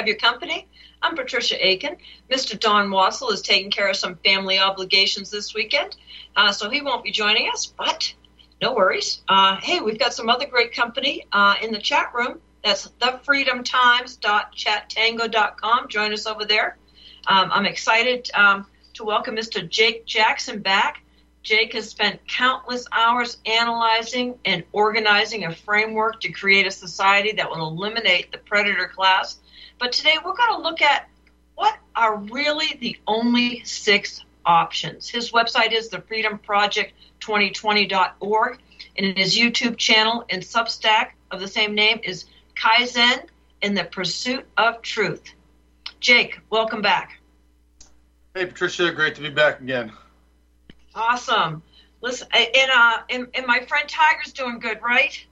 have your company. I'm Patricia Aiken. Mr. Don Wassall is taking care of some family obligations this weekend, uh, so he won't be joining us, but no worries. Uh, hey, we've got some other great company uh, in the chat room. That's thefreedomtimes.chatango.com. Join us over there. Um, I'm excited um, to welcome Mr. Jake Jackson back. Jake has spent countless hours analyzing and organizing a framework to create a society that will eliminate the predator class. But today we're going to look at what are really the only six options. His website is thefreedomproject2020.org, and his YouTube channel and Substack of the same name is Kaizen in the Pursuit of Truth. Jake, welcome back. Hey, Patricia, great to be back again. Awesome. Listen, and uh, and, and my friend Tiger's doing good, right?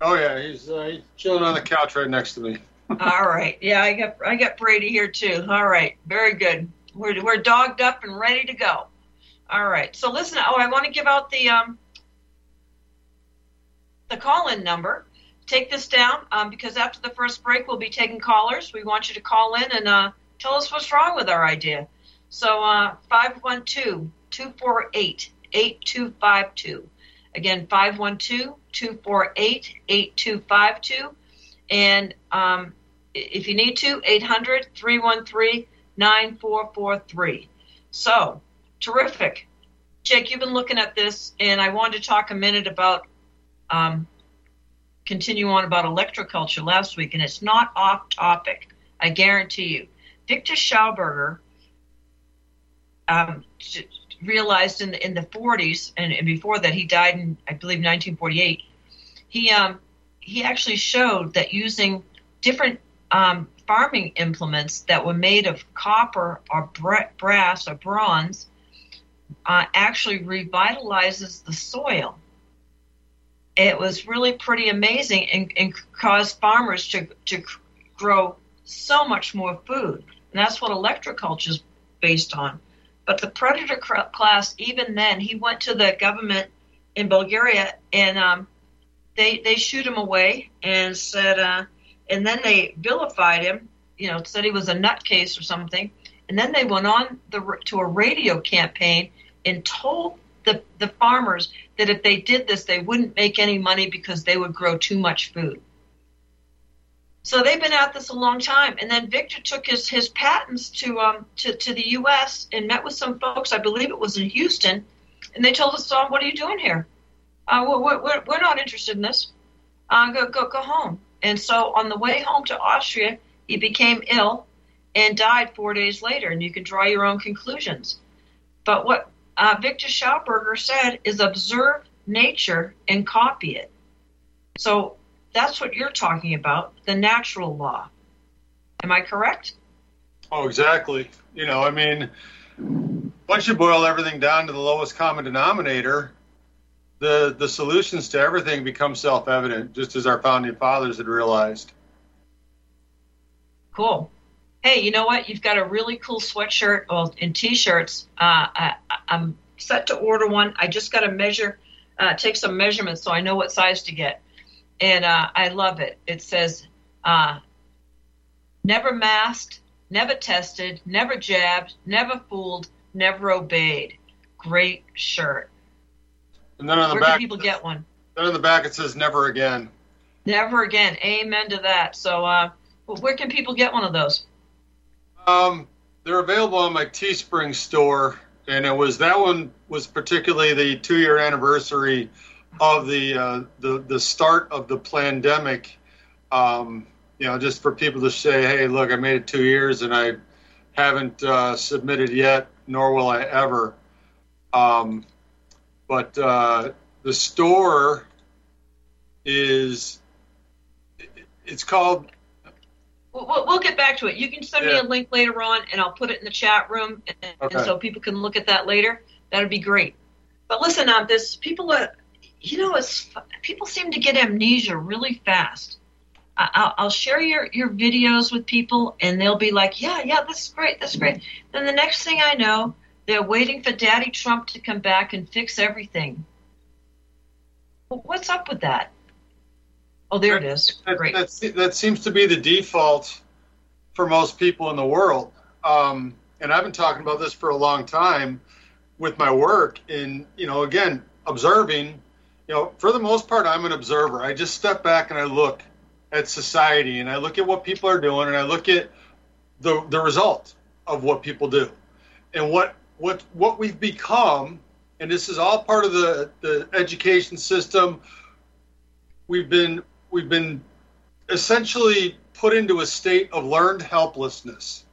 Oh yeah, he's uh, he's chilling on the couch right next to me. All right. Yeah, I got I got Brady here too. All right. Very good. We're we're dogged up and ready to go. All right. So listen. Oh, I want to give out the um the call-in number. Take this down um, because after the first break, we'll be taking callers. We want you to call in and uh, tell us what's wrong with our idea. So uh, 512 248 8252. Again, 512 248 8252. And um, if you need to, 800 313 9443. So, terrific. Jake, you've been looking at this, and I wanted to talk a minute about, um, continue on about electroculture last week, and it's not off topic, I guarantee you. Victor Schauberger um, realized in the in the 40s and, and, before that he died in I believe 1948. He um, he actually showed that using different um, farming implements that were made of copper or brass or bronze uh, actually revitalizes the soil. It was really pretty amazing and, and caused farmers to, to grow so much more food. And that's what electroculture is based on. But the predator class, even then, he went to the government in Bulgaria and um, they they shoot him away and said, uh, and then they vilified him. You know, said he was a nutcase or something. And then they went on the, to a radio campaign and told the, the farmers that if they did this, they wouldn't make any money because they would grow too much food. So they've been at this a long time. And then Victor took his, his patents to, um, to, to the U.S. and met with some folks, I believe it was in Houston, and they told us, oh, what are you doing here? Uh, we're, we're, we're not interested in this. Uh, go, go, go home. And so on the way home to Austria, he became ill and died four days later. And you can draw your own conclusions. But what uh, Victor Schauberger said is observe nature and copy it. So that's what you're talking about, the natural law. Am I correct? Oh, exactly. You know, I mean, once you boil everything down to the lowest common denominator, the the solutions to everything become self-evident, just as our founding fathers had realized. Cool. Hey, you know what? You've got a really cool sweatshirt well, and t-shirts. Uh, I, am set to order one. I just got to measure, uh, take some measurements so I know what size to get and uh, I love it. It says, uh, "Never masked, never tested, never jabbed, never fooled, never obeyed." Great shirt. And then on the Where back, can people get one? Then on the back it says "Never again." Never again. Amen to that. So, uh, where can people get one of those? Um, they're available on my Teespring store, and it was that one was particularly the two-year anniversary of the uh, the the start of the pandemic. Um, you know, just for people to say, "Hey, look, I made it two years and I haven't uh, submitted yet, nor will I ever." Um, but uh, the store is it's called We'll, we'll, get back to it. You can send yeah. me a link later on, and I'll put it in the chat room, and, okay. and so people can look at that later. That'd be great. But listen, on uh, this people are you know, it's people seem to get amnesia really fast. I'll, I'll, share your, your videos with people, and they'll be like, "Yeah, yeah, this is great, that's great." Then the next thing I know, they're waiting for Daddy Trump to come back and fix everything. Well, what's up with that? Oh, there it is. That, Great. That's, that seems to be the default for most people in the world. Um, and I've been talking about this for a long time with my work. And, you know, again, observing, you know, for the most part, I'm an observer. I just step back and I look at society and I look at what people are doing and I look at the, the result of what people do and what, what, what we've become. And this is all part of the, the education system. We've been, we've been essentially put into a state of learned helplessness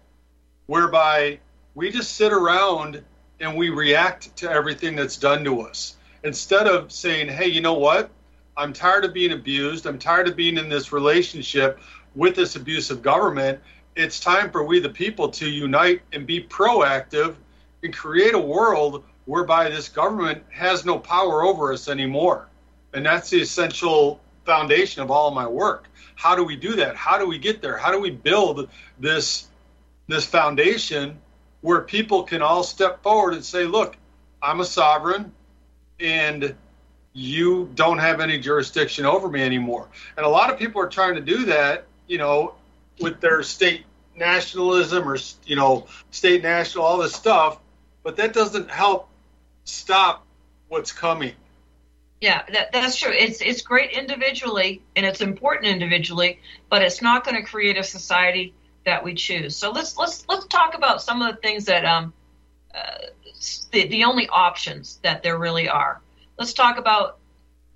whereby we just sit around and we react to everything that's done to us instead of saying hey you know what i'm tired of being abused i'm tired of being in this relationship with this abusive government it's time for we the people to unite and be proactive and create a world whereby this government has no power over us anymore. And that's the essential foundation of all of my work. How do we do that? How do we get there? How do we build this this foundation where people can all step forward and say look i'm a sovereign and you don't have any jurisdiction over me anymore. And a lot of people are trying to do that you know with their state nationalism or you know state national all this stuff but that doesn't help stop what's coming Yeah, that, that's true. It's it's great individually and it's important individually, but it's not going to create a society that we choose. So let's let's let's talk about some of the things that um uh, the the only options that there really are. Let's talk about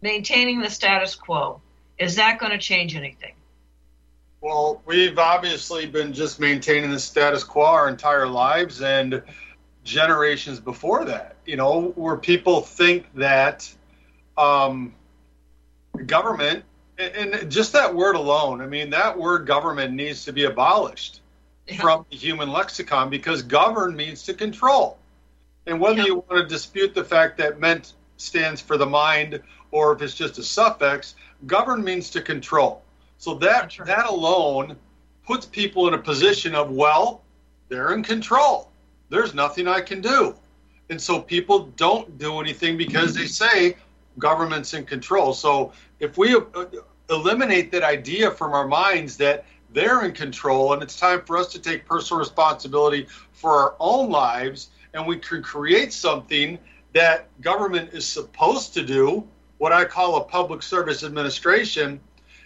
maintaining the status quo. Is that going to change anything? Well, we've obviously been just maintaining the status quo our entire lives and generations before that, you know, where people think that um, government, and just that word alone, I mean, that word government needs to be abolished Yeah. from the human lexicon because govern means to control. And whether Yeah. you want to dispute the fact that meant stands for the mind or if it's just a suffix, govern means to control. So that right. that alone puts people in a position of well, they're in control. There's nothing I can do. And so people don't do anything because they say government's in control. So if we uh, eliminate that idea from our minds that they're in control and it's time for us to take personal responsibility for our own lives and we can create something that government is supposed to do, what I call a public service administration.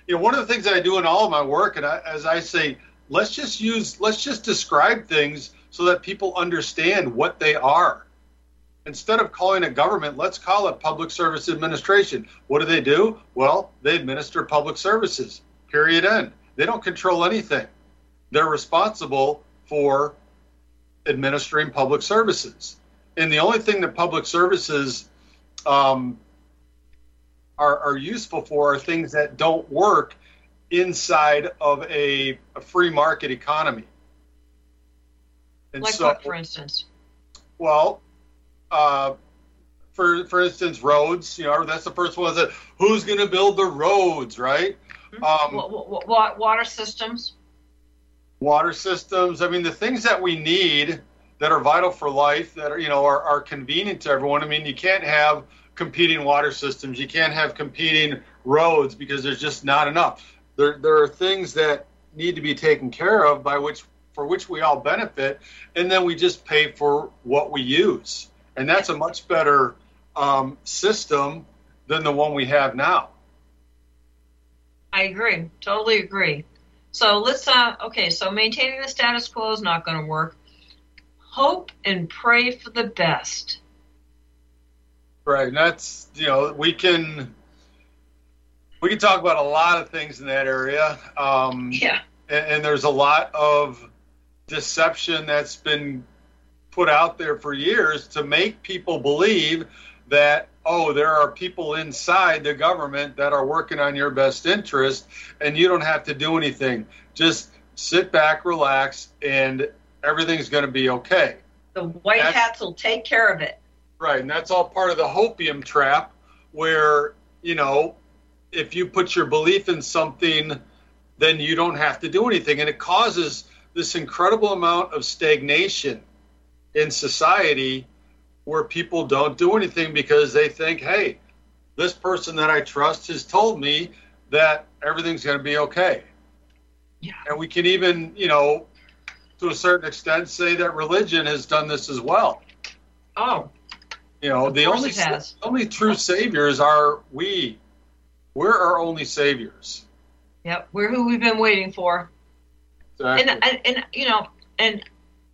You know, one of the things I do in all of my work, and I, as I say, let's just use, let's just describe things so that people understand what they are. Instead of calling it government, let's call it public service administration. What do they do? Well, they administer public services, period, end. They don't control anything. They're responsible for administering public services. And the only thing that public services um, are, are useful for are things that don't work inside of a, a free market economy. And Like so, what, for instance? well, uh, for for instance, roads. You know, that's the first one. That who's going to build the roads, right? Um, wa- wa- water systems. water systems. I mean, the things that we need that are vital for life, that are you know are, are convenient to everyone. I mean, you can't have competing water systems. You can't have competing roads because there's just not enough. There there are things that need to be taken care of by which for which we all benefit, and then we just pay for what we use, and that's a much better um, system than the one we have now. I agree. Totally agree. So let's uh okay, so maintaining the status quo is not going to work. Hope and pray for the best. Right, and that's you know we can we can talk about a lot of things in that area, um, Yeah. and, and there's a lot of deception that's been put out there for years to make people believe that oh there are people inside the government that are working on your best interest and you don't have to do anything just sit back relax and everything's going to be okay The white That's- hats will take care of it. Right, and that's all part of the hopium trap, where you know, if you put your belief in something, then you don't have to do anything, and it causes this incredible amount of stagnation in society, where people don't do anything because they think, hey, this person that I trust has told me that everything's going to be okay. Yeah. And we can even, you know, to a certain extent, say that religion has done this as well. Oh, You know, the only only true saviors are we. We're our only saviors. yep. We're who we've been waiting for. Exactly. And, and and you know, and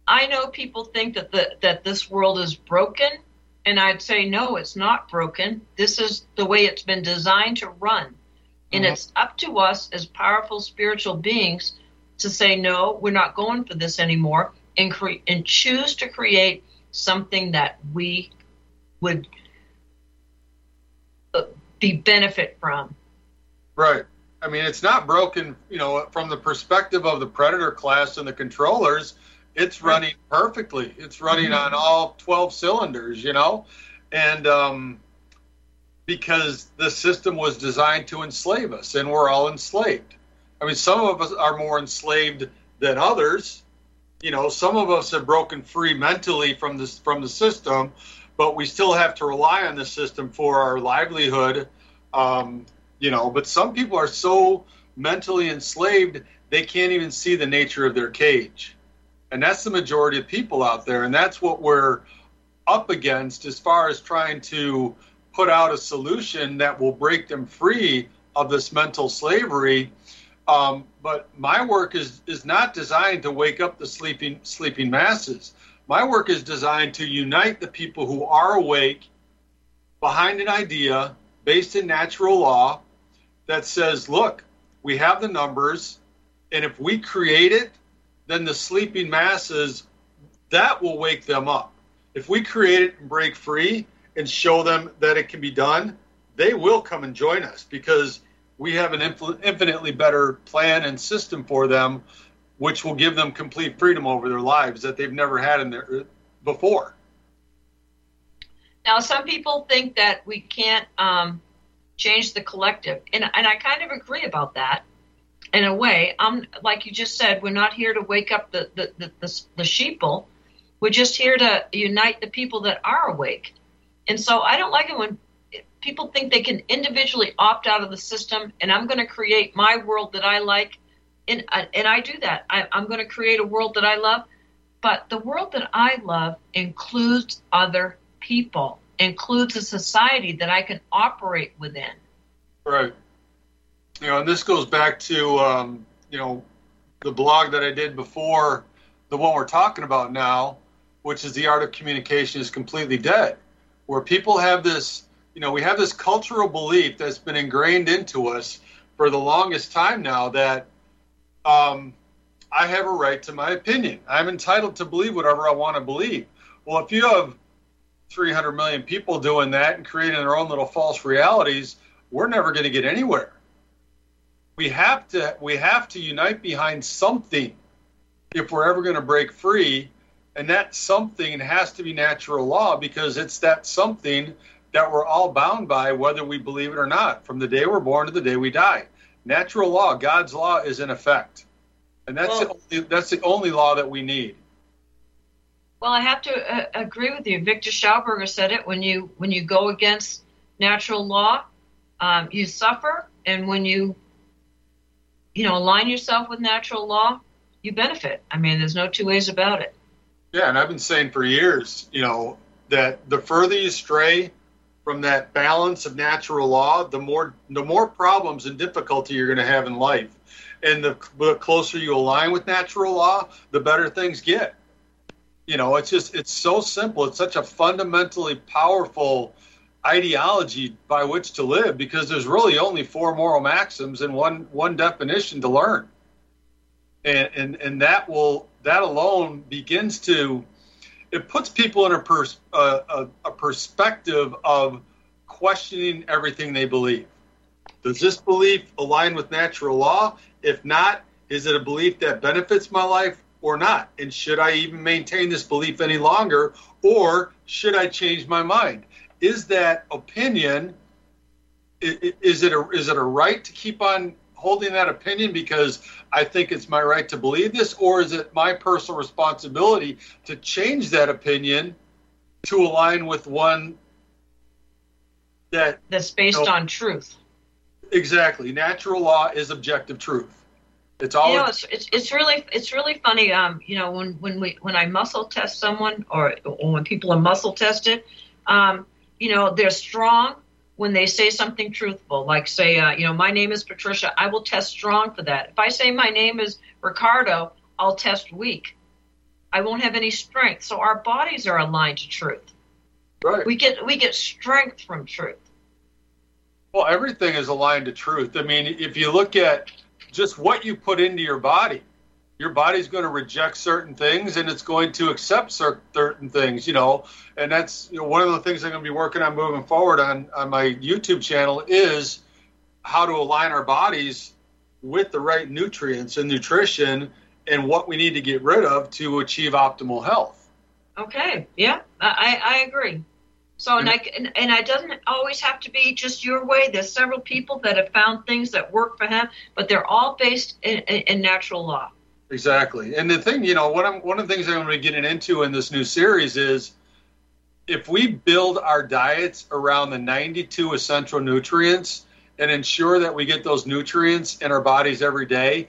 I know people think that the that this world is broken, and I'd say no, it's not broken. This is the way it's been designed to run, and Mhm. it's up to us as powerful spiritual beings to say no, we're not going for this anymore, and cre- and choose to create something that we would uh, be benefit from. Right. I mean, it's not broken, you know, from the perspective of the predator class and the controllers, it's running perfectly. It's running Mhm. on all 12 cylinders, you know? And um, because the system was designed to enslave us, and we're all enslaved. I mean, some of us are more enslaved than others. You know, some of us have broken free mentally from this from the system, but we still have to rely on the system for our livelihood. Um, you know but some people are so mentally enslaved they can't even see the nature of their cage. And that's the majority of people out there and that's what we're up against as far as trying to put out a solution that will break them free of this mental slavery. Um, but my work is is not designed to wake up the sleeping sleeping masses. My work is designed to unite the people who are awake behind an idea based in natural law that says, look, we have the numbers, and if we create it, then the sleeping masses, that will wake them up. If we create it and break free and show them that it can be done, they will come and join us because we have an infin- infinitely better plan and system for them, which will give them complete freedom over their lives that they've never had in their before. Now, some people think that we can't um, change the collective, and and I kind of agree about that. In a way, I'm like you just said, we're not here to wake up the the the, the, the sheeple. We're just here to unite the people that are awake. And so I don't like it when people think they can individually opt out of the system, and I'm going to create my world that I like, and and I do that. I, I'm going to create a world that I love, but the world that I love includes other people, includes a society that I can operate within. Right. You know, and this goes back to um, you know the blog that I did before the one we're talking about now, which is the art of communication is completely dead, where people have this, you know, we have this cultural belief that's been ingrained into us for the longest time now that um, I have a right to my opinion. I'm entitled to believe whatever I want to believe. Well, if you have 300 million people doing that and creating their own little false realities, we're never going to get anywhere. We have to we have to unite behind something if we're ever going to break free, and that something has to be natural law because it's that something that we're all bound by whether we believe it or not from the day we're born to the day we die. Natural law, God's law is in effect. And that's Well- the only, that's the only law that we need. Well, I have to uh, agree with you. Victor Schauberger said it. When you when you go against natural law, um, you suffer, and when you you know align yourself with natural law, you benefit. I mean, there's no two ways about it. Yeah, and I've been saying for years, you know, that the further you stray from that balance of natural law, the more the more problems and difficulty you're going to have in life. And the, the closer you align with natural law, the better things get. You know, it's just it's so simple. It's such a fundamentally powerful ideology by which to live because there's really only four moral maxims and one one definition to learn. And and and that will that alone begins to it puts people in a, pers- uh, a, a perspective of questioning everything they believe. Does this belief align with natural law? If not, is it a belief that benefits my life or not? And should I even maintain this belief any longer or should I change my mind? Is that opinion is it a is it a right to keep on holding that opinion because I think it's my right to believe this, or is it my personal responsibility to change that opinion to align with one that That's based No. on truth. Exactly. Natural law is objective truth. It's all. You know, it's, it's it's really it's really funny. Um, you know, when when we when I muscle test someone, or, or when people are muscle tested, um, you know, they're strong when they say something truthful. Like say, uh, you know, my name is Patricia. I will test strong for that. If I say my name is Ricardo, I'll test weak. I won't have any strength. So our bodies are aligned to truth. Right. We get we get strength from truth. Well, everything is aligned to truth. I mean, if you look at just what you put into your body. Your body's going to reject certain things and it's going to accept certain things, you know. And that's you know, one of the things I'm going to be working on moving forward on, on my YouTube channel is how to align our bodies with the right nutrients and nutrition and what we need to get rid of to achieve optimal health. Okay, yeah, I, I agree. So and I and, and it doesn't always have to be just your way. There's several people that have found things that work for him, but they're all based in, in, in natural law. Exactly. And the thing, you know, what I'm one of the things I'm going to be getting into in this new series is if we build our diets around the 92 essential nutrients and ensure that we get those nutrients in our bodies every day,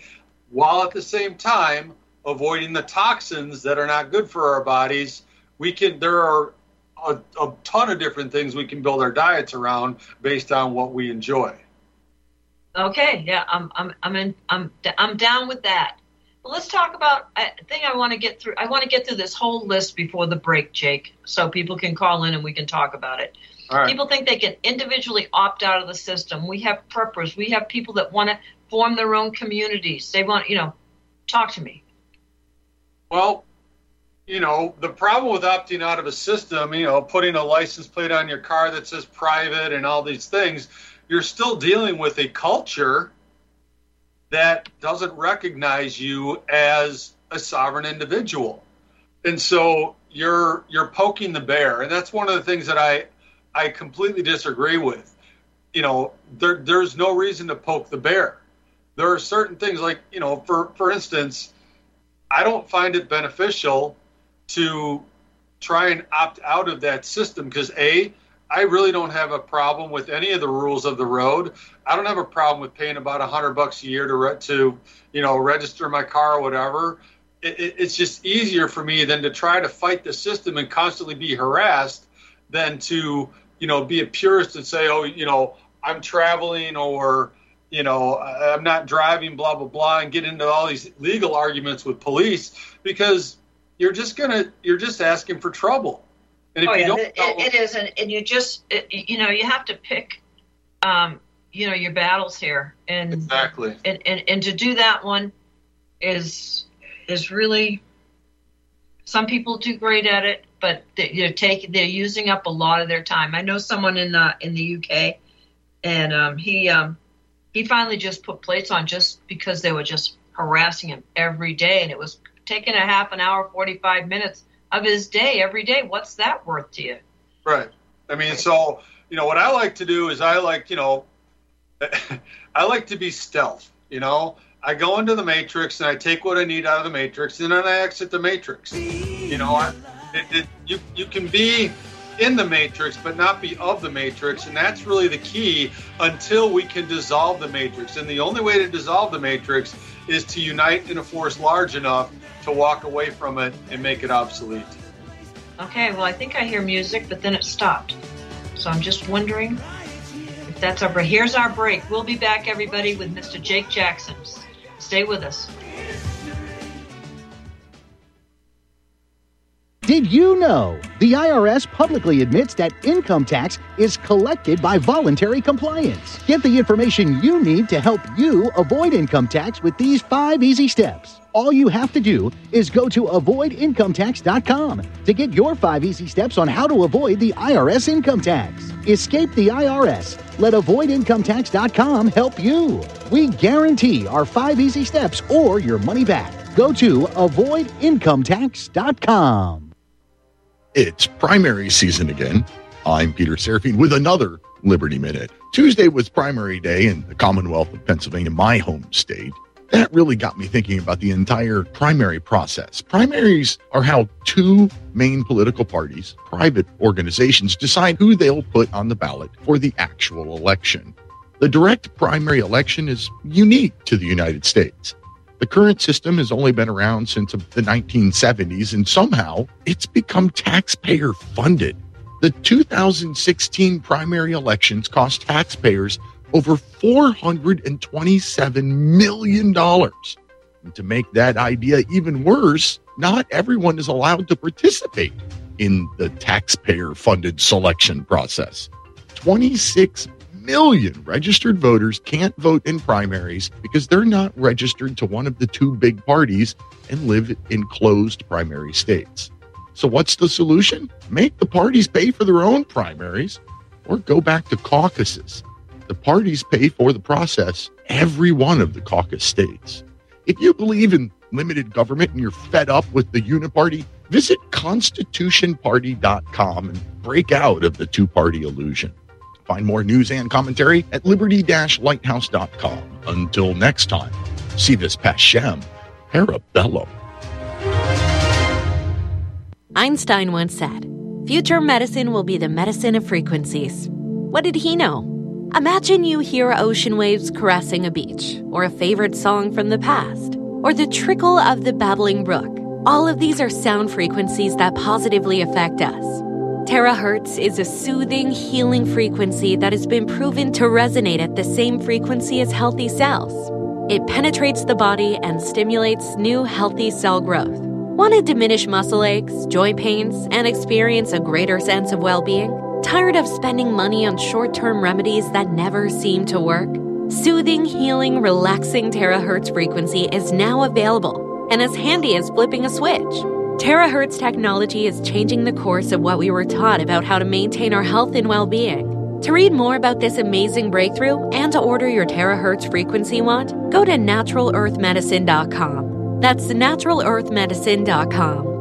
while at the same time avoiding the toxins that are not good for our bodies, we can there are a, a ton of different things we can build our diets around based on what we enjoy. Okay, yeah, I'm I'm I'm in I'm I'm down with that. Well, let's talk about a thing I want to get through. I want to get through this whole list before the break, Jake, so people can call in and we can talk about it. People think they can individually opt out of the system. We have preppers. We have people that want to form their own communities. They want, you know, talk to me. Well, you know, the problem with opting out of a system, you know, putting a license plate on your car that says private and all these things, you're still dealing with a culture that doesn't recognize you as a sovereign individual. And so you're you're poking the bear. And that's one of the things that I I completely disagree with. You know, there there's no reason to poke the bear. There are certain things like, you know, for for instance, I don't find it beneficial to try and opt out of that system because a I really don't have a problem with any of the rules of the road. I don't have a problem with paying about a hundred bucks a year to re- to you know register my car or whatever. It, it, it's just easier for me than to try to fight the system and constantly be harassed than to you know be a purist and say oh you know I'm traveling or you know I'm not driving blah blah blah and get into all these legal arguments with police because you're just gonna you're just asking for trouble. And if oh, you yeah, don't, it, it is, and, and you just it, you know you have to pick, um, you know your battles here, and exactly, and, and and to do that one is is really some people do great at it, but they're taking they're using up a lot of their time. I know someone in the in the UK, and um, he um, he finally just put plates on just because they were just harassing him every day, and it was taking a half an hour, 45 minutes of his day every day. What's that worth to you? Right. I mean, so, you know, what I like to do is I like, you know, I like to be stealth, you know. I go into the matrix and I take what I need out of the matrix and then I exit the matrix. You know, I, it, it, you, you can be in the matrix but not be of the matrix and that's really the key until we can dissolve the matrix and the only way to dissolve the matrix is to unite in a force large enough to walk away from it and make it obsolete. Okay, well, I think I hear music, but then it stopped. So I'm just wondering if that's our break. Here's our break. We'll be back, everybody, with Mr. Jake Jackson. Stay with us. Did you know the IRS publicly admits that income tax is collected by voluntary compliance? Get the information you need to help you avoid income tax with these five easy steps. All you have to do is go to avoidincometax.com to get your five easy steps on how to avoid the IRS income tax. Escape the IRS. Let avoidincometax.com help you. We guarantee our five easy steps or your money back. Go to avoidincometax.com. It's primary season again. I'm Peter Serafine with another Liberty Minute. Tuesday was primary day in the Commonwealth of Pennsylvania, my home state. That really got me thinking about the entire primary process. Primaries are how two main political parties, private organizations, decide who they'll put on the ballot for the actual election. The direct primary election is unique to the United States. The current system has only been around since the 1970s, and somehow it's become taxpayer funded. The 2016 primary elections cost taxpayers over $427 million. And to make that idea even worse, not everyone is allowed to participate in the taxpayer funded selection process. 26 million registered voters can't vote in primaries because they're not registered to one of the two big parties and live in closed primary states. So, what's the solution? Make the parties pay for their own primaries or go back to caucuses. The parties pay for the process, every one of the caucus states. If you believe in limited government and you're fed up with the uniparty, visit constitutionparty.com and break out of the two party illusion. Find more news and commentary at liberty lighthouse.com. Until next time, si vis pacem, Parabellum. Einstein once said, Future medicine will be the medicine of frequencies. What did he know? Imagine you hear ocean waves caressing a beach, or a favorite song from the past, or the trickle of the babbling brook. All of these are sound frequencies that positively affect us. Terahertz is a soothing, healing frequency that has been proven to resonate at the same frequency as healthy cells. It penetrates the body and stimulates new healthy cell growth. Want to diminish muscle aches, joint pains, and experience a greater sense of well being? Tired of spending money on short term remedies that never seem to work? Soothing, healing, relaxing terahertz frequency is now available and as handy as flipping a switch. Terahertz technology is changing the course of what we were taught about how to maintain our health and well being. To read more about this amazing breakthrough and to order your terahertz frequency wand, go to naturalearthmedicine.com. That's naturalearthmedicine.com.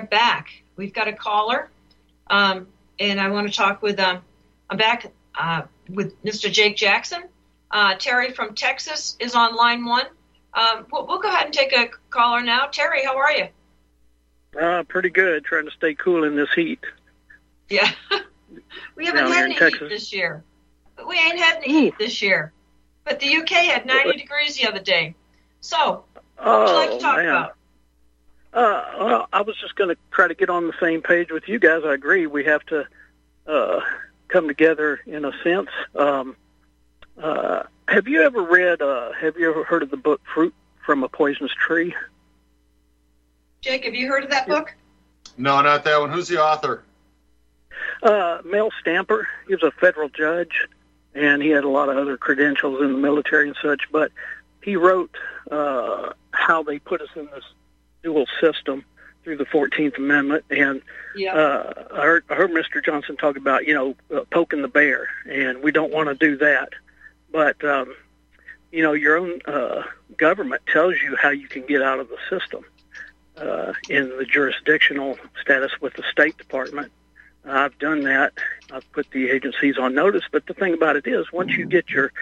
we're back. We've got a caller, um, and I want to talk with. Um, I'm back uh, with Mr. Jake Jackson. Uh, Terry from Texas is on line one. Um, we'll, we'll, go ahead and take a caller now. Terry, how are you? Uh, pretty good. Trying to stay cool in this heat. Yeah, we haven't Down had any Texas. heat this year. We ain't had any heat this year. But the UK had 90 degrees the other day. So, what would you like to talk man. about? Uh, well, I was just going to try to get on the same page with you guys. I agree. We have to uh, come together in a sense. Um, uh, have you ever read? Uh, have you ever heard of the book "Fruit from a Poisonous Tree"? Jake, have you heard of that book? No, not that one. Who's the author? Uh, Mel Stamper. He was a federal judge, and he had a lot of other credentials in the military and such. But he wrote uh, how they put us in this dual system through the Fourteenth Amendment, and yeah. uh, I, heard, I heard Mr. Johnson talk about you know uh, poking the bear, and we don't want to do that. But um, you know, your own uh, government tells you how you can get out of the system uh, in the jurisdictional status with the State Department. I've done that. I've put the agencies on notice. But the thing about it is, once you get your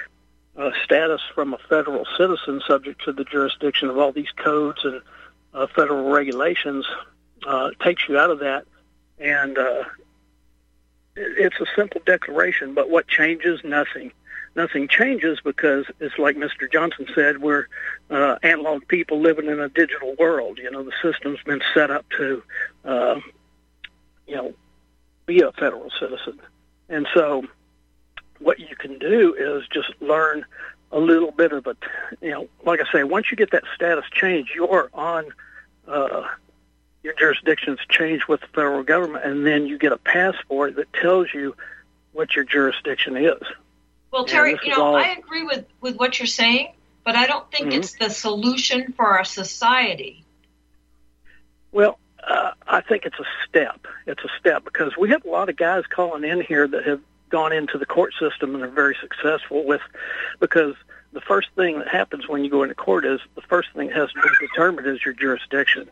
uh, status from a federal citizen subject to the jurisdiction of all these codes and uh, federal regulations uh, takes you out of that, and uh, it's a simple declaration. But what changes? Nothing. Nothing changes because it's like Mr. Johnson said, we're uh, analog people living in a digital world. You know, the system's been set up to, uh, you know, be a federal citizen, and so what you can do is just learn a little bit of it. You know, like I say, once you get that status change, you're on uh, your jurisdiction's changed with the federal government, and then you get a passport that tells you what your jurisdiction is. Well, Terry, you know, all... I agree with with what you're saying, but I don't think mm-hmm. it's the solution for our society. Well, uh, I think it's a step. It's a step because we have a lot of guys calling in here that have gone into the court system and are very successful with because the first thing that happens when you go into court is the first thing that has to be determined is your jurisdiction.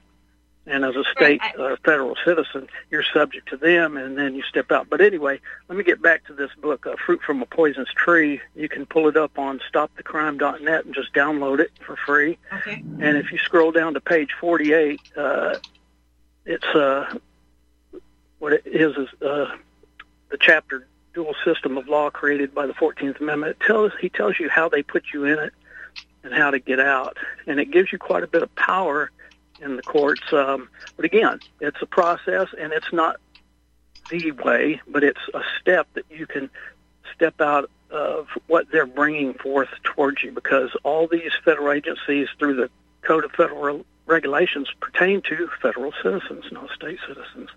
And as a state, uh, federal citizen, you're subject to them, and then you step out. But anyway, let me get back to this book, uh, Fruit from a Poisonous Tree. You can pull it up on stopthecrime.net and just download it for free. Okay. And if you scroll down to page 48, uh, it's uh, what it is is uh, the chapter "Dual System of Law Created by the Fourteenth Amendment." It tells he tells you how they put you in it and how to get out, and it gives you quite a bit of power in the courts. Um, but again, it's a process, and it's not the way, but it's a step that you can step out of what they're bringing forth towards you because all these federal agencies through the Code of Federal Regulations pertain to federal citizens, not state citizens.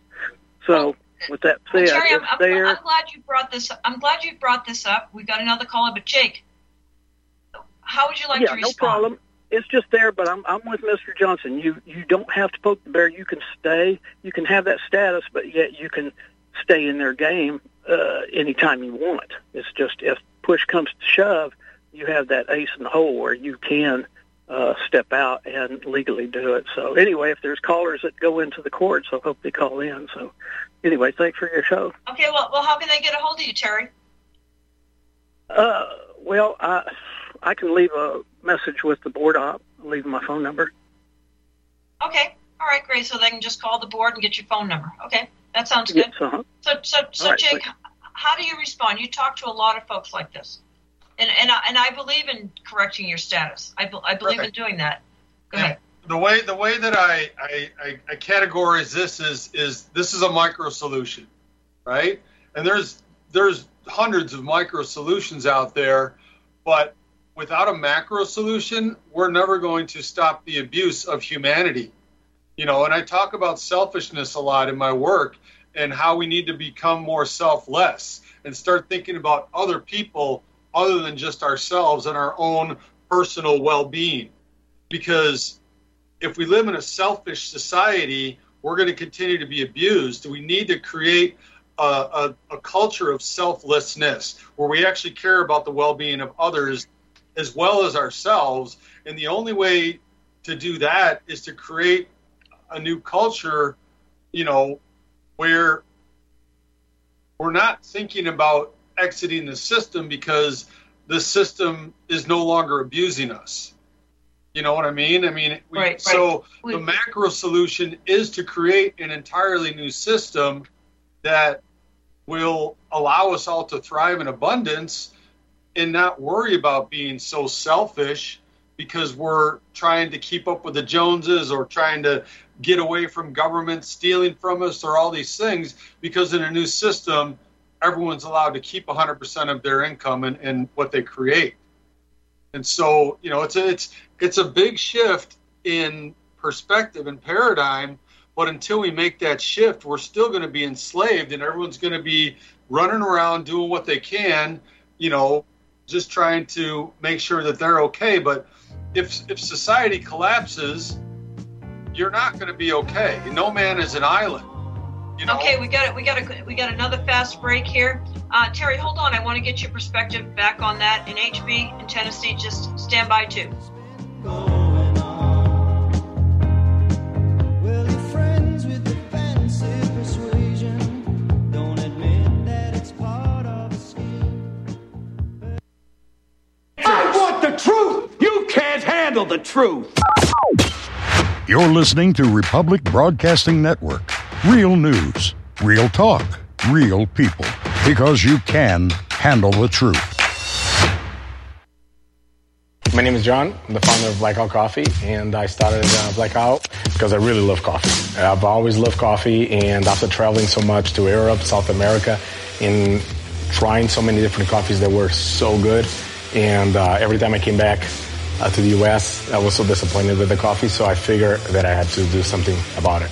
So, with that said, Terry, I'm, I'm, there. I'm glad you brought this. I'm glad you brought this up. We've got another caller, but Jake, how would you like to yeah, to no respond? problem. It's just there, but I'm I'm with Mr. Johnson. You you don't have to poke the bear. You can stay. You can have that status, but yet you can stay in their game uh, anytime you want. It's just if push comes to shove, you have that ace in the hole where you can uh, step out and legally do it. So anyway, if there's callers that go into the courts, I hope they call in. So anyway, thanks for your show. Okay, well, well, how can they get a hold of you, Terry? Uh, well, I I can leave a message with the board op. I'll leave my phone number. Okay, all right, great. So they can just call the board and get your phone number. Okay, that sounds good. Yes, uh-huh. So, so, so, right, Jake, h- how do you respond? You talk to a lot of folks like this, and and I, and I believe in correcting your status. I, be, I believe in doing that. Go Yeah. ahead. The way the way that I, I, I, I categorize this is is this is a micro solution, right? And there's there's hundreds of micro solutions out there, but without a macro solution, we're never going to stop the abuse of humanity. You know, and I talk about selfishness a lot in my work and how we need to become more selfless and start thinking about other people other than just ourselves and our own personal well-being. Because if we live in a selfish society, we're going to continue to be abused. We need to create a, a, a culture of selflessness where we actually care about the well being of others as well as ourselves. And the only way to do that is to create a new culture, you know, where we're not thinking about exiting the system because the system is no longer abusing us. You know what I mean? I mean, we, Right, right. so We- the macro solution is to create an entirely new system that will allow us all to thrive in abundance and not worry about being so selfish because we're trying to keep up with the Joneses or trying to get away from government stealing from us or all these things because in a new system everyone's allowed to keep 100% of their income and, and what they create and so you know it's a, it's it's a big shift in perspective and paradigm but until we make that shift we're still going to be enslaved and everyone's going to be running around doing what they can you know just trying to make sure that they're okay. But if if society collapses you're not going to be okay. No man is an island you know Okay, we got it. We got a we got another fast break here. Uh, Terry, hold on. I want to get your perspective back on that in HB in Tennessee. Just stand by too. going on. Well, you're friends with the fancy persuasion. Don't admit that it's part of a scheme. I want the truth. You can't handle the truth. You're listening to Republic Broadcasting Network. Real news, real talk, real people. Because you can handle the truth. My name is John. I'm the founder of Blackout Coffee, and I started uh, Blackout because I really love coffee. I've always loved coffee, and after traveling so much to Europe, South America, and trying so many different coffees that were so good, and uh, every time I came back uh, to the U.S., I was so disappointed with the coffee, so I figured that I had to do something about it.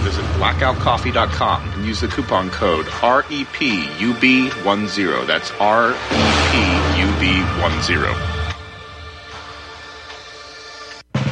Visit blackoutcoffee.com and use the coupon code E REPUB10. That's E REPUB10.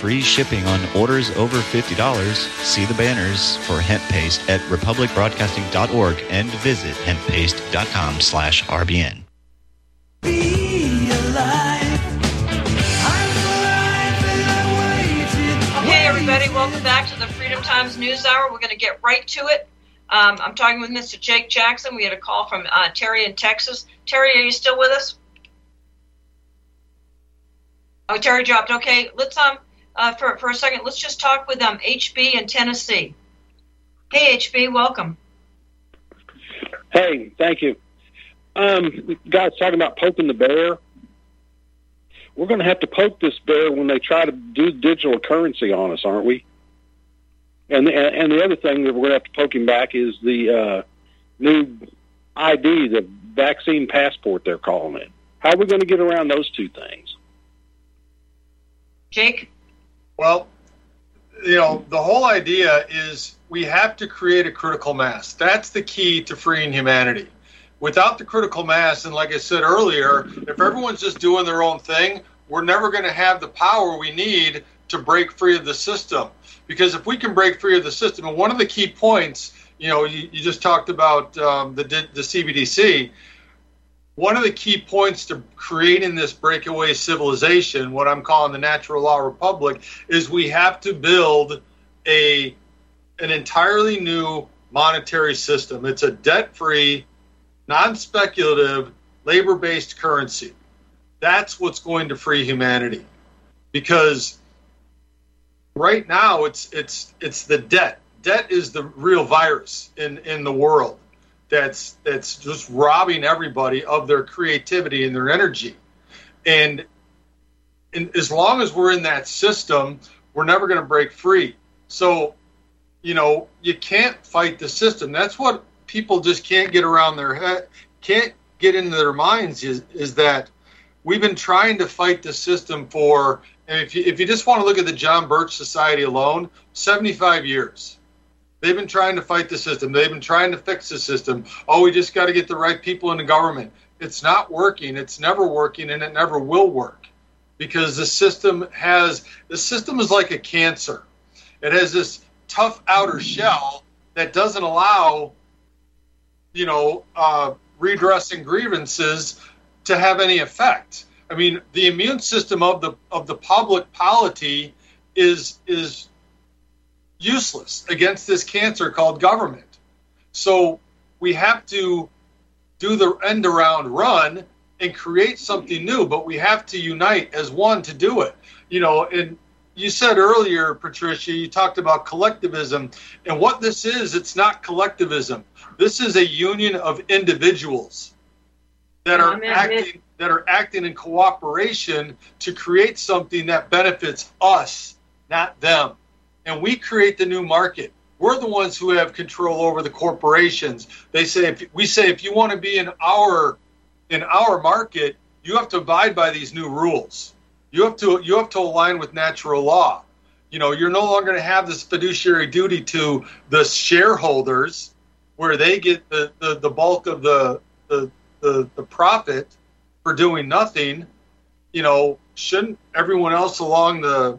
Free shipping on orders over $50. See the banners for hemp paste at republicbroadcasting.org and visit hemppaste.com slash RBN. Hey, everybody, welcome back to the Freedom Times News Hour. We're going to get right to it. Um, I'm talking with Mr. Jake Jackson. We had a call from uh, Terry in Texas. Terry, are you still with us? Oh, Terry dropped. Okay, let's um uh, for for a second. Let's just talk with um HB in Tennessee. Hey, HB, welcome. Hey, thank you. Um, guys talking about poking the bear. We're going to have to poke this bear when they try to do digital currency on us, aren't we? And the, and the other thing that we're going to have to poke him back is the uh, new ID, the vaccine passport they're calling it. How are we going to get around those two things? Jake? Well, you know, the whole idea is we have to create a critical mass. That's the key to freeing humanity. Without the critical mass, and like I said earlier, if everyone's just doing their own thing, we're never going to have the power we need to break free of the system. Because if we can break free of the system, and one of the key points, you know, you, you just talked about um, the, the CBDC, one of the key points to creating this breakaway civilization, what I'm calling the natural law republic, is we have to build a an entirely new monetary system. It's a debt-free, non-speculative, labor-based currency. That's what's going to free humanity. Because right now it's it's it's the debt. Debt is the real virus in in the world that's that's just robbing everybody of their creativity and their energy. And, and as long as we're in that system, we're never going to break free. So, you know, you can't fight the system. That's what people just can't get around their head, can't get into their minds is, is that we've been trying to fight the system for, and if you, if you just want to look at the John Birch Society alone, 75 years. They've been trying to fight the system. They've been trying to fix the system. Oh, we just got to get the right people in the government. It's not working. It's never working, and it never will work because the system has the system is like a cancer. It has this tough outer shell that doesn't allow, you know, uh, redressing grievances to have any effect. I mean, the immune system of the of the public polity is is useless against this cancer called government. So we have to do the end around run and create something new, but we have to unite as one to do it. You know, and you said earlier, Patricia, you talked about collectivism, and what this is, it's not collectivism. This is a union of individuals that oh, are I'm in- acting that are acting in cooperation to create something that benefits us, not them. And we create the new market. We're the ones who have control over the corporations. They say if we say if you want to be in our in our market, you have to abide by these new rules. You have to you have to align with natural law. You know, you're no longer going to have this fiduciary duty to the shareholders, where they get the, the, the bulk of the, the the the profit for doing nothing. You know, shouldn't everyone else along the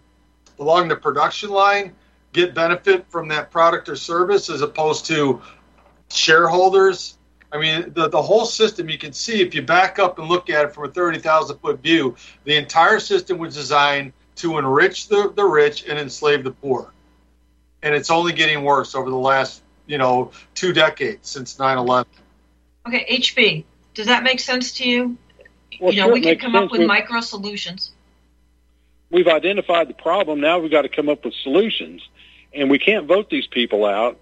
along the production line get benefit from that product or service as opposed to shareholders? I mean, the, the whole system, you can see if you back up and look at it from a 30,000 foot view, the entire system was designed to enrich the, the rich and enslave the poor. And it's only getting worse over the last, you know, two decades since 9 11. Okay, HB, does that make sense to you? Well, you know, sure, we it can makes come up with micro solutions. We've identified the problem. Now we've got to come up with solutions, and we can't vote these people out.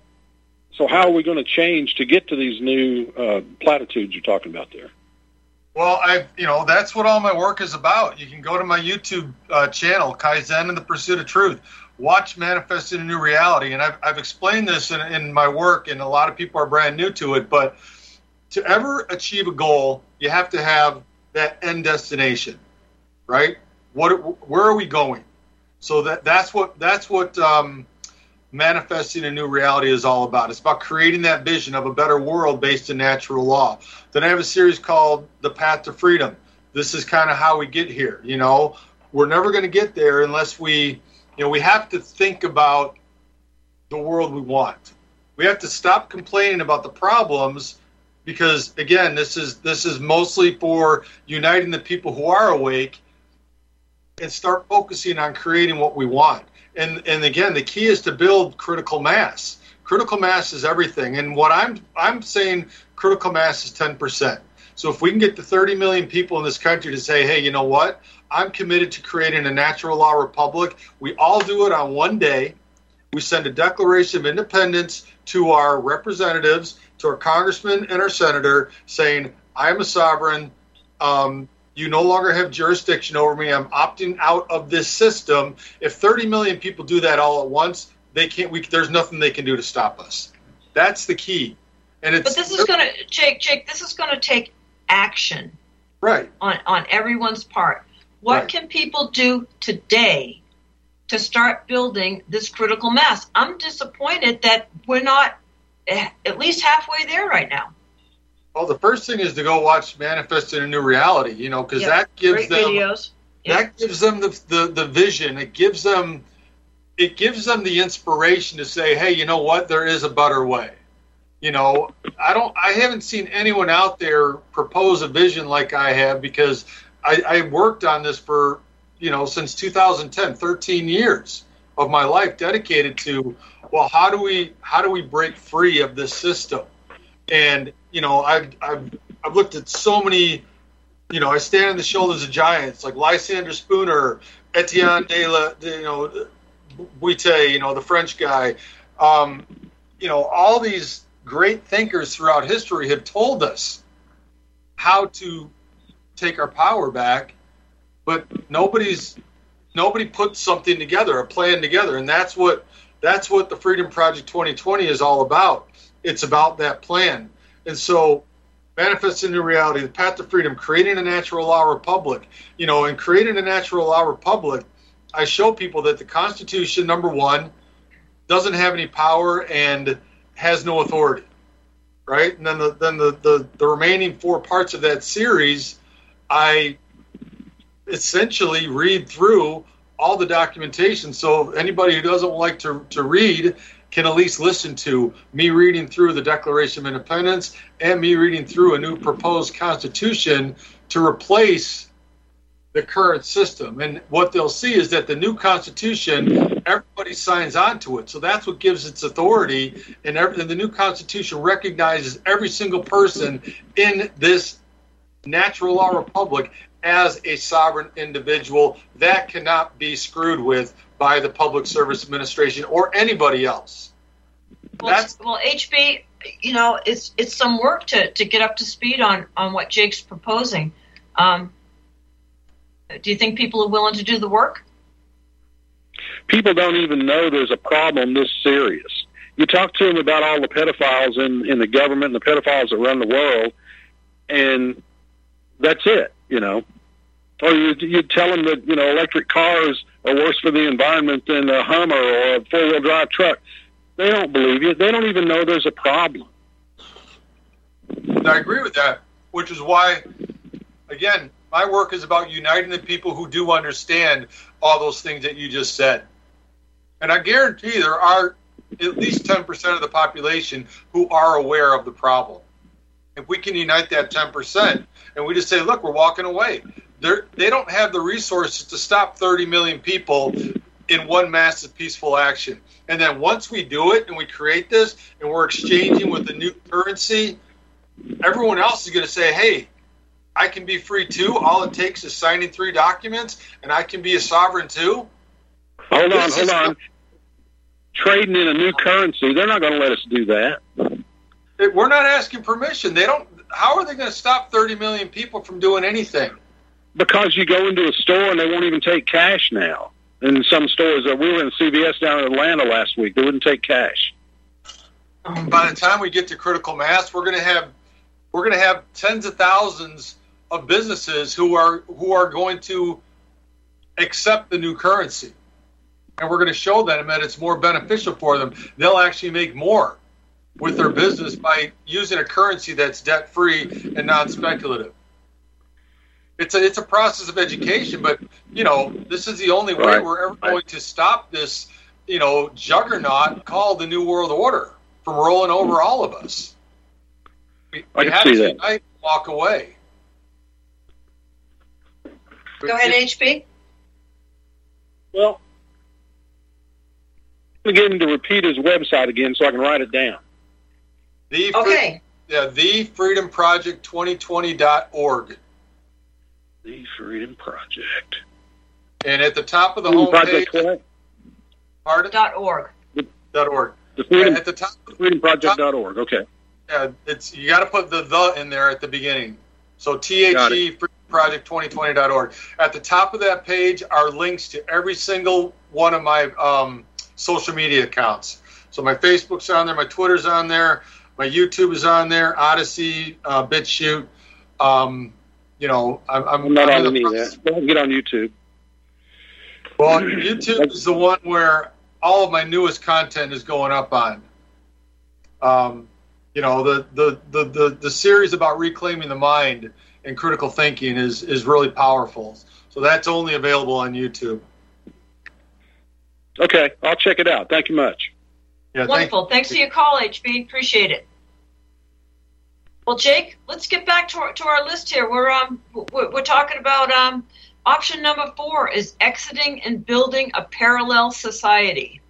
So how are we going to change to get to these new uh, platitudes you're talking about there? Well, I, you know, that's what all my work is about. You can go to my YouTube uh, channel, Kaizen and the Pursuit of Truth. Watch Manifesting a New Reality, and I've, I've explained this in, in my work, and a lot of people are brand new to it. But to ever achieve a goal, you have to have that end destination, right? What, where are we going? So that that's what that's what um, manifesting a new reality is all about. It's about creating that vision of a better world based in natural law. Then I have a series called The Path to Freedom. This is kind of how we get here. You know, we're never going to get there unless we, you know, we have to think about the world we want. We have to stop complaining about the problems because again, this is this is mostly for uniting the people who are awake and start focusing on creating what we want. And and again, the key is to build critical mass. Critical mass is everything. And what I'm I'm saying critical mass is 10%. So if we can get the 30 million people in this country to say, "Hey, you know what? I'm committed to creating a natural law republic." We all do it on one day. We send a declaration of independence to our representatives, to our congressman and our senator, saying, "I am a sovereign. Um, you no longer have jurisdiction over me. I'm opting out of this system. If 30 million people do that all at once, they can't. We, there's nothing they can do to stop us. That's the key. And it's But this is going to, Jake, Jake, this is going to take action right. on, on everyone's part. What Right. can people do today to start building this critical mass? I'm disappointed that we're not eh, at least halfway there right now. Well, the first thing is to go watch Manifesting a New Reality. You know, because Yep. that gives Great them videos. that gives them the, the the vision. It gives them it gives them the inspiration to say, hey, you know what? There is a better way. You know, I don't. I haven't seen anyone out there propose a vision like I have because I, I worked on this for you know since 2010, 13 years of my life dedicated to well, how do we how do we break free of this system? And you know, I've I've I've looked at so many. You know, I stand on the shoulders of giants like Lysander Spooner, Etienne de la, you know, Boétie, you know, the French guy. Um, you know, all these great thinkers throughout history have told us how to take our power back, but nobody's nobody put something together, a plan together, and that's what that's what the Freedom Project 2020 is all about. It's about that plan, and so manifest into reality, the path to freedom, creating a natural law republic. You know, and creating a natural law republic, I show people that the Constitution, number one, doesn't have any power and has no authority. Right? And then the then the, the, the remaining four parts of that series, I essentially read through all the documentation. So anybody who doesn't like to, to read can at least listen to me reading through the Declaration of Independence and me reading through a new proposed constitution to replace the current system. And what they'll see is that the new constitution, everybody signs on to it. So that's what gives its authority. And, every, and the new constitution recognizes every single person in this natural law republic as a sovereign individual. That cannot be screwed with by the Public Service Administration or anybody else. Well, it's- well, HB, you know, it's it's some work to, to get up to speed on on what Jake's proposing. Um, do you think people are willing to do the work? people don't even know there's a problem this serious. You talk to them about all the pedophiles in, in the government and the pedophiles that run the world, and that's it, you know. Or you, you tell them that, you know, electric cars worse for the environment than a Hummer or a four wheel drive truck. They don't believe you. They don't even know there's a problem. I agree with that, which is why, again, my work is about uniting the people who do understand all those things that you just said. And I guarantee there are at least 10% of the population who are aware of the problem. If we can unite that 10% and we just say, look, we're walking away, They're, they don't have the resources to stop 30 million people in one massive peaceful action. And then once we do it and we create this and we're exchanging with the new currency, everyone else is going to say, hey, I can be free too. All it takes is signing three documents and I can be a sovereign too. Hold on, hold on. Trading in a new currency, they're not going to let us do that. We're not asking permission. They don't. How are they going to stop 30 million people from doing anything? Because you go into a store and they won't even take cash now. In some stores, uh, we were in CVS down in Atlanta last week. They wouldn't take cash. By the time we get to critical mass, we're going to have we're going to have tens of thousands of businesses who are who are going to accept the new currency, and we're going to show them that it's more beneficial for them. They'll actually make more with their business by using a currency that's debt free and non speculative. It's a it's a process of education, but you know this is the only way Right. we're ever going to stop this you know juggernaut called the New World Order from rolling over hmm. all of us. We, I we can have see to that. unite walk away. Go ahead, HB. Well, I'm going to get him to repeat his website again so I can write it down. The Okay. yeah, thefreedomproject2020.org. The Freedom Project. And at the top of the Freedom home Project page, what? pardon? Dot org. Dot org. The Freedom, At the top, FreedomProject.org. Okay. yeah, it's you got to put the the in there at the beginning. So T Got H E freedomproject2020.org. At the top of that page are links to every single one of my um, social media accounts. So my Facebook's on there, my Twitter's on there, my YouTube is on there, Odysee, uh, BitChute. Um, you know, I'm, I'm, I'm not I'm on in the any of process- that. But I can get on YouTube. Well, YouTube is the one where all of my newest content is going up on. Um, you know, the, the, the, the, the series about reclaiming the mind and critical thinking is, is really powerful. So that's only available on YouTube. Okay. I'll check it out. Thank you much. Yeah, thank- Wonderful. Thanks for your call, HB. Appreciate it. Well, Jake, let's get back to our, to our list here. We're um we're, we're talking about um option number four is exiting and building a parallel society.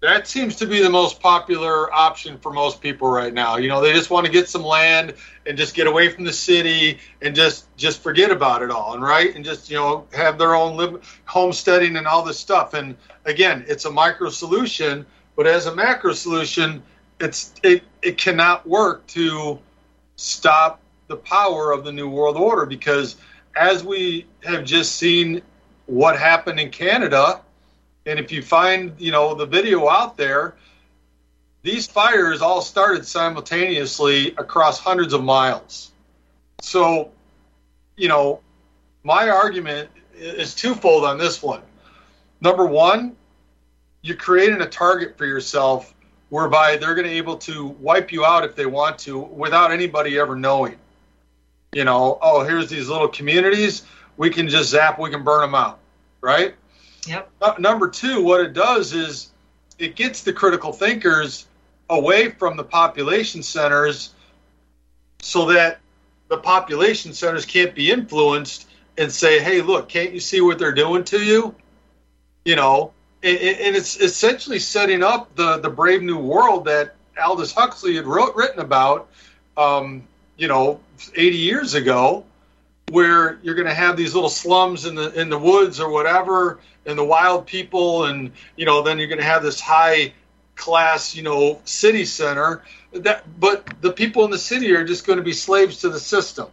That seems to be the most popular option for most people right now. You know, they just want to get some land and just get away from the city and just just forget about it all, and right, and just you know have their own live, homesteading and all this stuff. And again, it's a micro solution, but as a macro solution, it's it it cannot work to stop the power of the new world order because as we have just seen what happened in Canada and if you find, you know, the video out there, these fires all started simultaneously across hundreds of miles. So, you know, my argument is twofold on this one. Number one, you're creating a target for yourself whereby they're going to be able to wipe you out if they want to without anybody ever knowing. You know, oh, here's these little communities. We can just zap, we can burn them out, right? Yep. Uh, number two, what it does is it gets the critical thinkers away from the population centers so that the population centers can't be influenced and say, hey, look, can't you see what they're doing to you? You know, and, it's essentially setting up the, the brave new world that Aldous Huxley had wrote, written about, um, you know, 80 years ago. where you're going to have these little slums in the in the woods or whatever, and the wild people, and you know, then you're going to have this high class, you know, city center. That, but the people in the city are just going to be slaves to the system,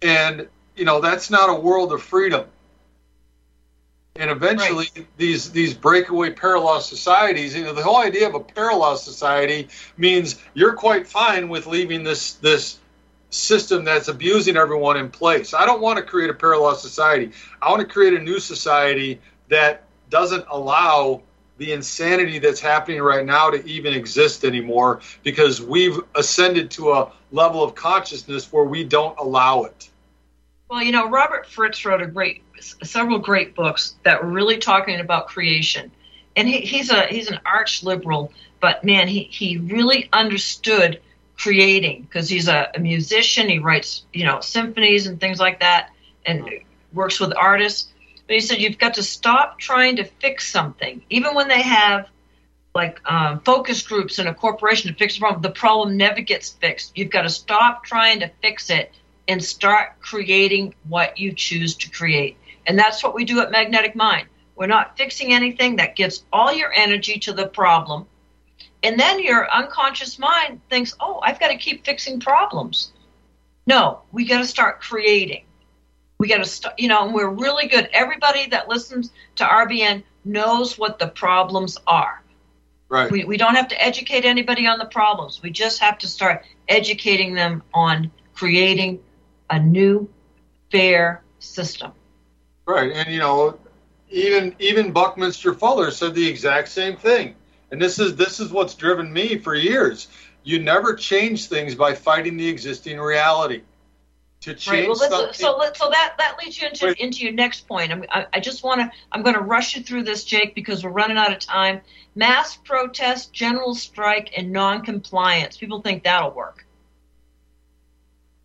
and you know, that's not a world of freedom. And eventually, these these breakaway parallel societies, you know, the whole idea of a parallel society means you're quite fine with leaving this this system that's abusing everyone in place. I don't want to create a parallel society. I want to create a new society that doesn't allow the insanity that's happening right now to even exist anymore because we've ascended to a level of consciousness where we don't allow it. Well, you know, Robert Fritz wrote a great, several great books that were really talking about creation, and he, he's a he's an arch liberal, but man, he he really understood creating because he's a, a musician. He writes, you know, symphonies and things like that, and works with artists. But he said you've got to stop trying to fix something, even when they have like um, focus groups in a corporation to fix a problem. The problem never gets fixed. You've got to stop trying to fix it and start creating what you choose to create. And that's what we do at Magnetic Mind. We're not fixing anything that gives all your energy to the problem. And then your unconscious mind thinks, oh, I've got to keep fixing problems. No, we got to start creating. We got to start, you know, and we're really good. Everybody that listens to RBN knows what the problems are. Right. We, we don't have to educate anybody on the problems. We just have to start educating them on creating a new, fair system. Right, and you know, even even Buckminster Fuller said the exact same thing. And this is this is what's driven me for years. You never change things by fighting the existing reality. To change Right. Well, let's, something, so let, so that that leads you into into your next point. I'm, I, I just want to I'm going to rush you through this, Jake, because we're running out of time. Mass protest, general strike, and non-compliance. People think that'll work.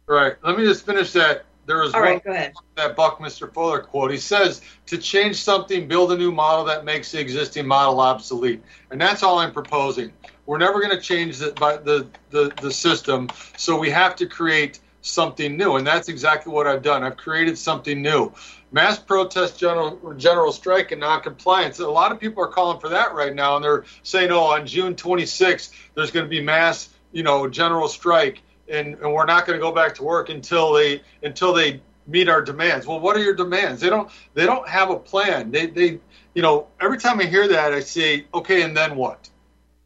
Right. Let me just finish that. There was All one right, go ahead. that Buckminster Fuller quote. He says, "To change something, build a new model that makes the existing model obsolete." And that's all I'm proposing. We're never going to change the, by the, the the system, so we have to create something new, and that's exactly what I've done. I've created something new. Mass protest, general general strike, and noncompliance. A lot of people are calling for that right now, and they're saying, "Oh, on June 26th, there's going to be mass, you know, general strike." And, and we're not going to go back to work until they until they meet our demands. Well, what are your demands? They don't they don't have a plan. They they you know every time I hear that I say okay, and then what?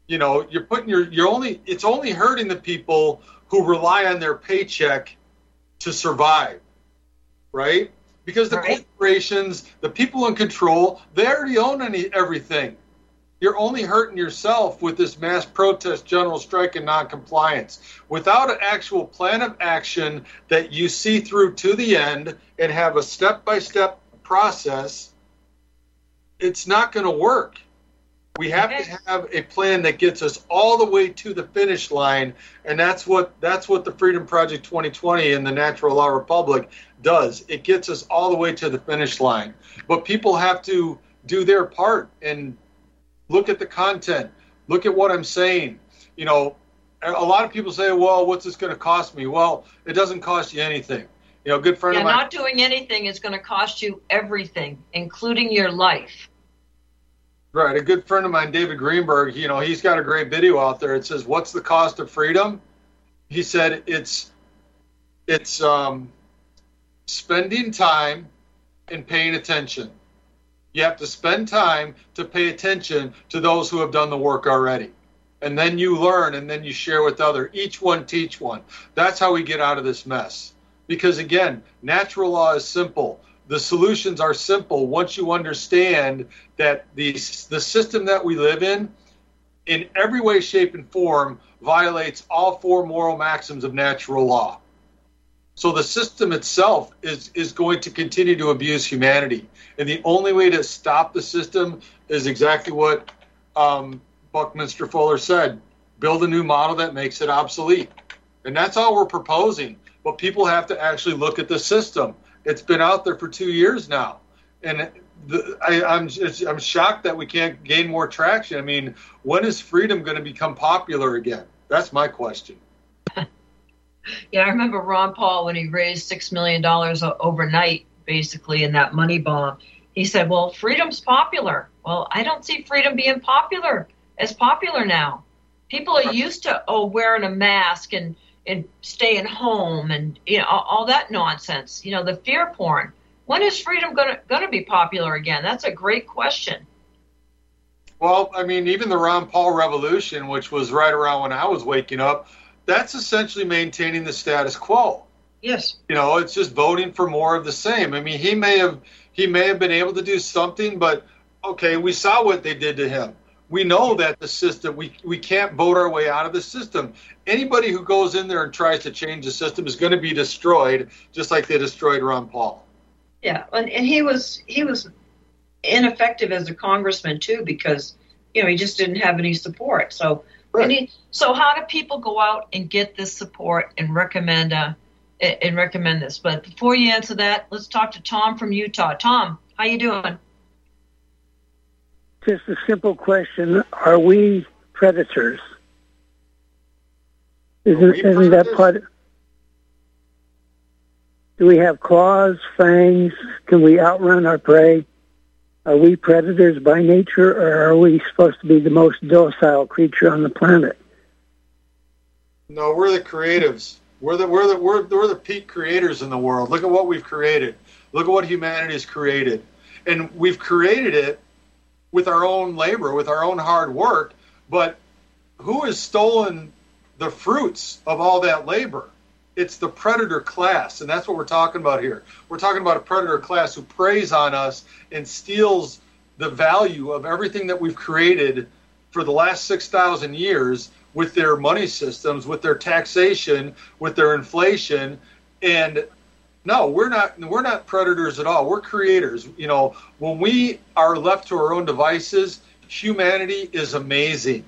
You know you're putting your you're only it's only hurting the people who rely on their paycheck to survive, right? Because the corporations, the people in control, they already own any everything. You're only hurting yourself with this mass protest, general strike, and noncompliance. Without an actual plan of action that you see through to the end and have a step by step process, it's not going to work. We have to have a plan that gets us all the way to the finish line, and that's what that's what the Freedom Project 2020 and the Natural Law Republic does. It gets us all the way to the finish line. But people have to do their part and look at the content, look at what I'm saying. You know, a lot of people say, "Well, what's this going to cost me?" Well, it doesn't cost you anything. You know, a good friend Yeah, of mine. not doing anything is going to cost you everything, including your life. Right. A good friend of mine, David Greenberg, you know, he's got a great video out there. It says, What's the cost of freedom? He said it's it's um, spending time and paying attention. You have to spend time to pay attention to those who have done the work already. And then you learn and then you share with other. Each one teach one. That's how we get out of this mess. Because again, natural law is simple. The solutions are simple once you understand that the the system that we live in in every way shape and form violates all four moral maxims of natural law. So the system itself is is going to continue to abuse humanity, and the only way to stop the system is exactly what um, Buckminster Fuller said: build a new model that makes it obsolete, and that's all we're proposing. But people have to actually look at the system. It's been out there for two years now, and the, I, I'm I'm shocked that we can't gain more traction. I mean, when is freedom going to become popular again? That's my question. Yeah, I remember Ron Paul when he raised six million dollars overnight, basically in that money bomb. He said, "Well, freedom's popular." Well, I don't see freedom being popular as popular now. People are used to oh wearing a mask and and staying home and you know all, that nonsense. You know the fear porn. When is freedom gonna gonna be popular again? That's a great question. Well, I mean, even the Ron Paul revolution, which was right around when I was waking up, that's essentially maintaining the status quo. Yes. You know, it's just voting for more of the same. I mean, he may have he may have been able to do something, but okay, we saw what they did to him. We know that the system we we can't vote our way out of the system. Anybody who goes in there and tries to change the system is going to be destroyed, just like they destroyed Ron Paul. Yeah, and, and he was he was ineffective as a congressman too because you know he just didn't have any support. So we need, so how do people go out and get this support and recommend uh and recommend this? But before you answer that, let's talk to Tom from Utah. Tom, how you doing? Just a simple question: Are we predators? Isn't isn't that part? Do we have claws, fangs? Can we outrun our prey? Are we predators by nature, or are we supposed to be the most docile creature on the planet? No, we're the creatives. We're the we're the we're, we're the peak creators in the world. Look at what we've created. Look at what humanity has created, and we've created it with our own labor, with our own hard work. But who has stolen the fruits of all that labor? It's the predator class, and that's what we're talking about here. We're talking about a predator class who preys on us and steals the value of everything that we've created for the last 6,000 years with their money systems, with their taxation, with their inflation. And no, we're not we're not predators at all. We're creators. You know, when we are left to our own devices, humanity is amazing.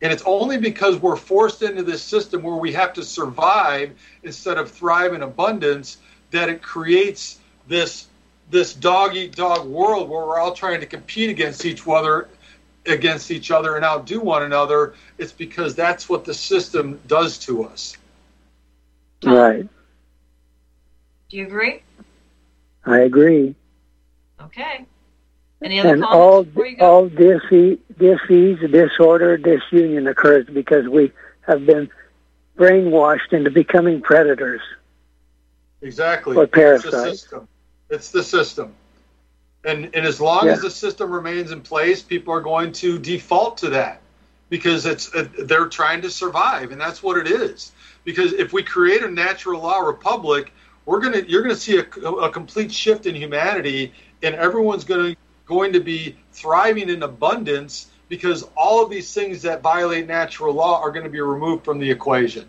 And it's only because we're forced into this system where we have to survive instead of thrive in abundance that it creates this this dog eat dog world where we're all trying to compete against each other against each other and outdo one another. It's because that's what the system does to us. Right. Do you agree? I agree. Okay. Any other and comments all before you all dis- disease, disorder, disunion occurs because we have been brainwashed into becoming predators. Exactly. Or It's the parasites. system. It's the system. And and as long Yeah. as the system remains in place, people are going to default to that because it's uh, they're trying to survive, and that's what it is. Because if we create a natural law republic, we're gonna you're gonna see a, a complete shift in humanity, and everyone's gonna going to be thriving in abundance because all of these things that violate natural law are going to be removed from the equation.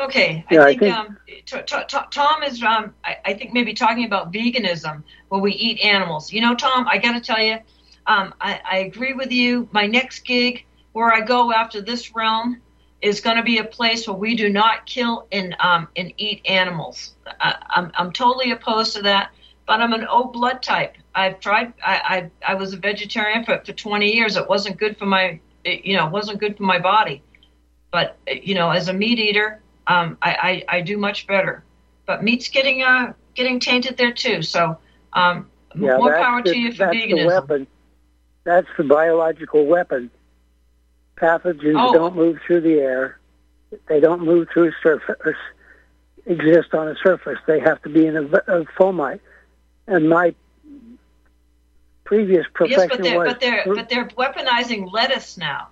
Okay, I Yeah, I think, think- um, t- t- t- Tom is, um, I, I think maybe talking about veganism where we eat animals. You know, Tom, I got to tell you, um, I, I agree with you. My next gig where I go after this realm is going to be a place where we do not kill and um, and eat animals. I, I'm I'm totally opposed to that. But I'm an O blood type. I've tried. I I, I was a vegetarian for, for 20 years. It wasn't good for my, it, you know, it wasn't good for my body. But you know, as a meat eater, um, I, I I do much better. But meat's getting uh getting tainted there too. So um, Yeah, more power the, to you for that's the veganism. weapon. That's the biological weapon. Pathogens Oh. don't move through the air. They don't move through surface. Exist on a surface. They have to be in a, a fomite. And my previous Yes, but they're was but they're but they're weaponizing lettuce now.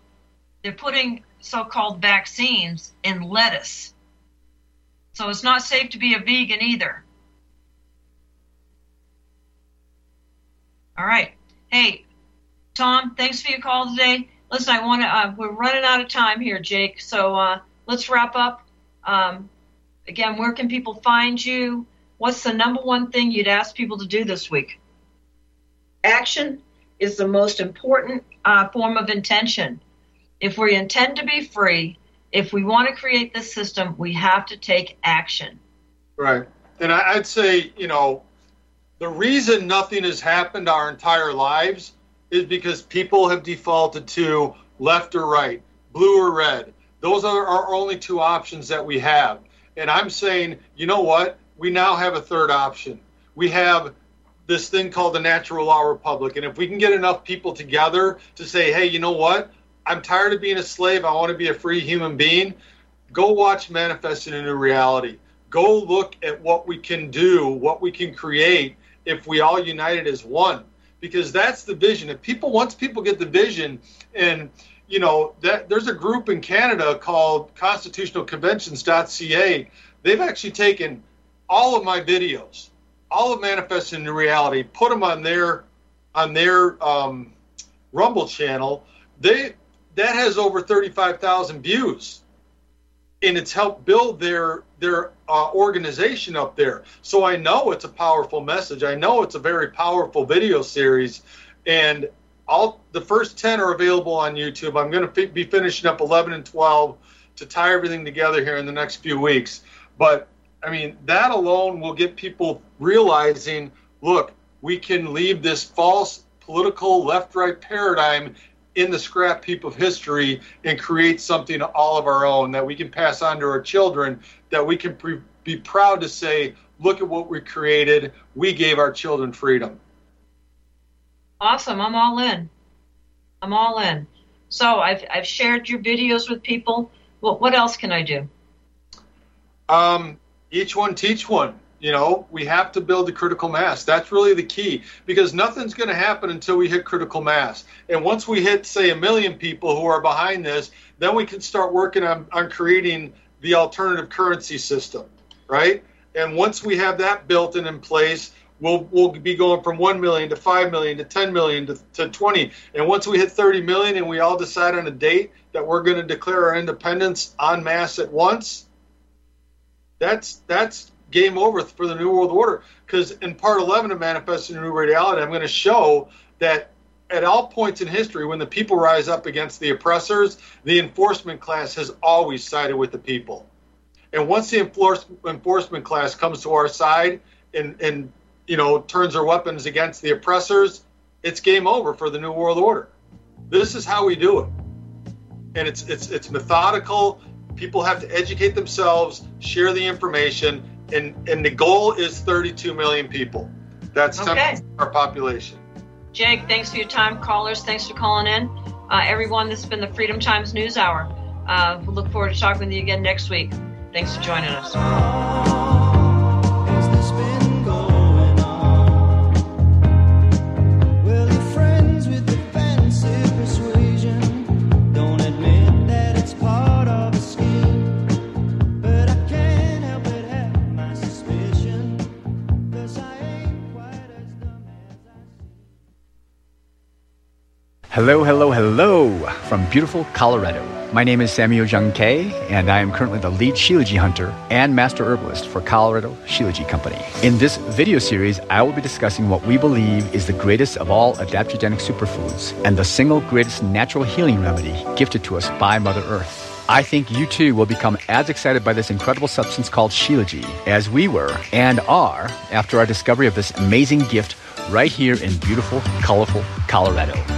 They're putting so-called vaccines in lettuce. So it's not safe to be a vegan either. All right. Hey, Tom, thanks for your call today. Listen, I want to. Uh, we're running out of time here, Jake. So uh, let's wrap up. Um, again, where can people find you? What's the number one thing you'd ask people to do this week? Action is the most important uh, form of intention. If we intend to be free, if we want to create this system, we have to take action. Right. And I'd say, you know, the reason nothing has happened our entire lives is because people have defaulted to left or right, blue or red. Those are our only two options that we have. And I'm saying, you know what? We now have a third option. We have this thing called the Natural Law Republic. And if we can get enough people together to say, hey, you know what? I'm tired of being a slave. I want to be a free human being. Go watch Manifesting a New Reality. Go look at what we can do, what we can create if we all united as one. Because that's the vision. If people, once people get the vision, and you know that there's a group in Canada called constitutionalconventions.ca. They've actually taken all of my videos, all of Manifesting a New Reality, put them on their on their um, Rumble channel. They that has over 35,000 views, and it's helped build their their uh, organization up there. So I know it's a powerful message. I know it's a very powerful video series, and all the first 10 are available on YouTube. I'm going to f- be finishing up 11 and 12 to tie everything together here in the next few weeks. But I mean, that alone will get people realizing look, we can leave this false political left right paradigm in the scrap heap of history and create something all of our own that we can pass on to our children, that we can pre- be proud to say, look at what we created. We gave our children freedom. Awesome. I'm all in. I'm all in. So I've, I've shared your videos with people. What, what else can I do? Um, each one teach one. You know, we have to build the critical mass. That's really the key because nothing's going to happen until we hit critical mass. And once we hit, say, a million people who are behind this, then we can start working on, on creating the alternative currency system, right? And once we have that built and in place, we'll we'll be going from 1 million to 5 million to 10 million to, to 20 and once we hit 30 million and we all decide on a date that we're going to declare our independence en masse at once that's that's game over for the new world order because in part 11 of manifesting a new reality i'm going to show that at all points in history when the people rise up against the oppressors the enforcement class has always sided with the people and once the enforce, enforcement class comes to our side and, and you know, turns their weapons against the oppressors, it's game over for the New World Order. This is how we do it. And it's it's it's methodical. People have to educate themselves, share the information, and, and the goal is 32 million people. That's Okay. our population. Jake, thanks for your time. Callers, thanks for calling in. Uh, everyone, this has been the Freedom Times News Hour. Uh, we'll look forward to talking with you again next week. Thanks for joining us. Hello, hello, hello from beautiful Colorado. My name is Samuel Jung Kei, and I am currently the lead Shilajit hunter and master herbalist for Colorado Shilajit Company. In this video series, I will be discussing what we believe is the greatest of all adaptogenic superfoods and the single greatest natural healing remedy gifted to us by Mother Earth. I think you too will become as excited by this incredible substance called Shilajit as we were and are after our discovery of this amazing gift right here in beautiful, colorful Colorado.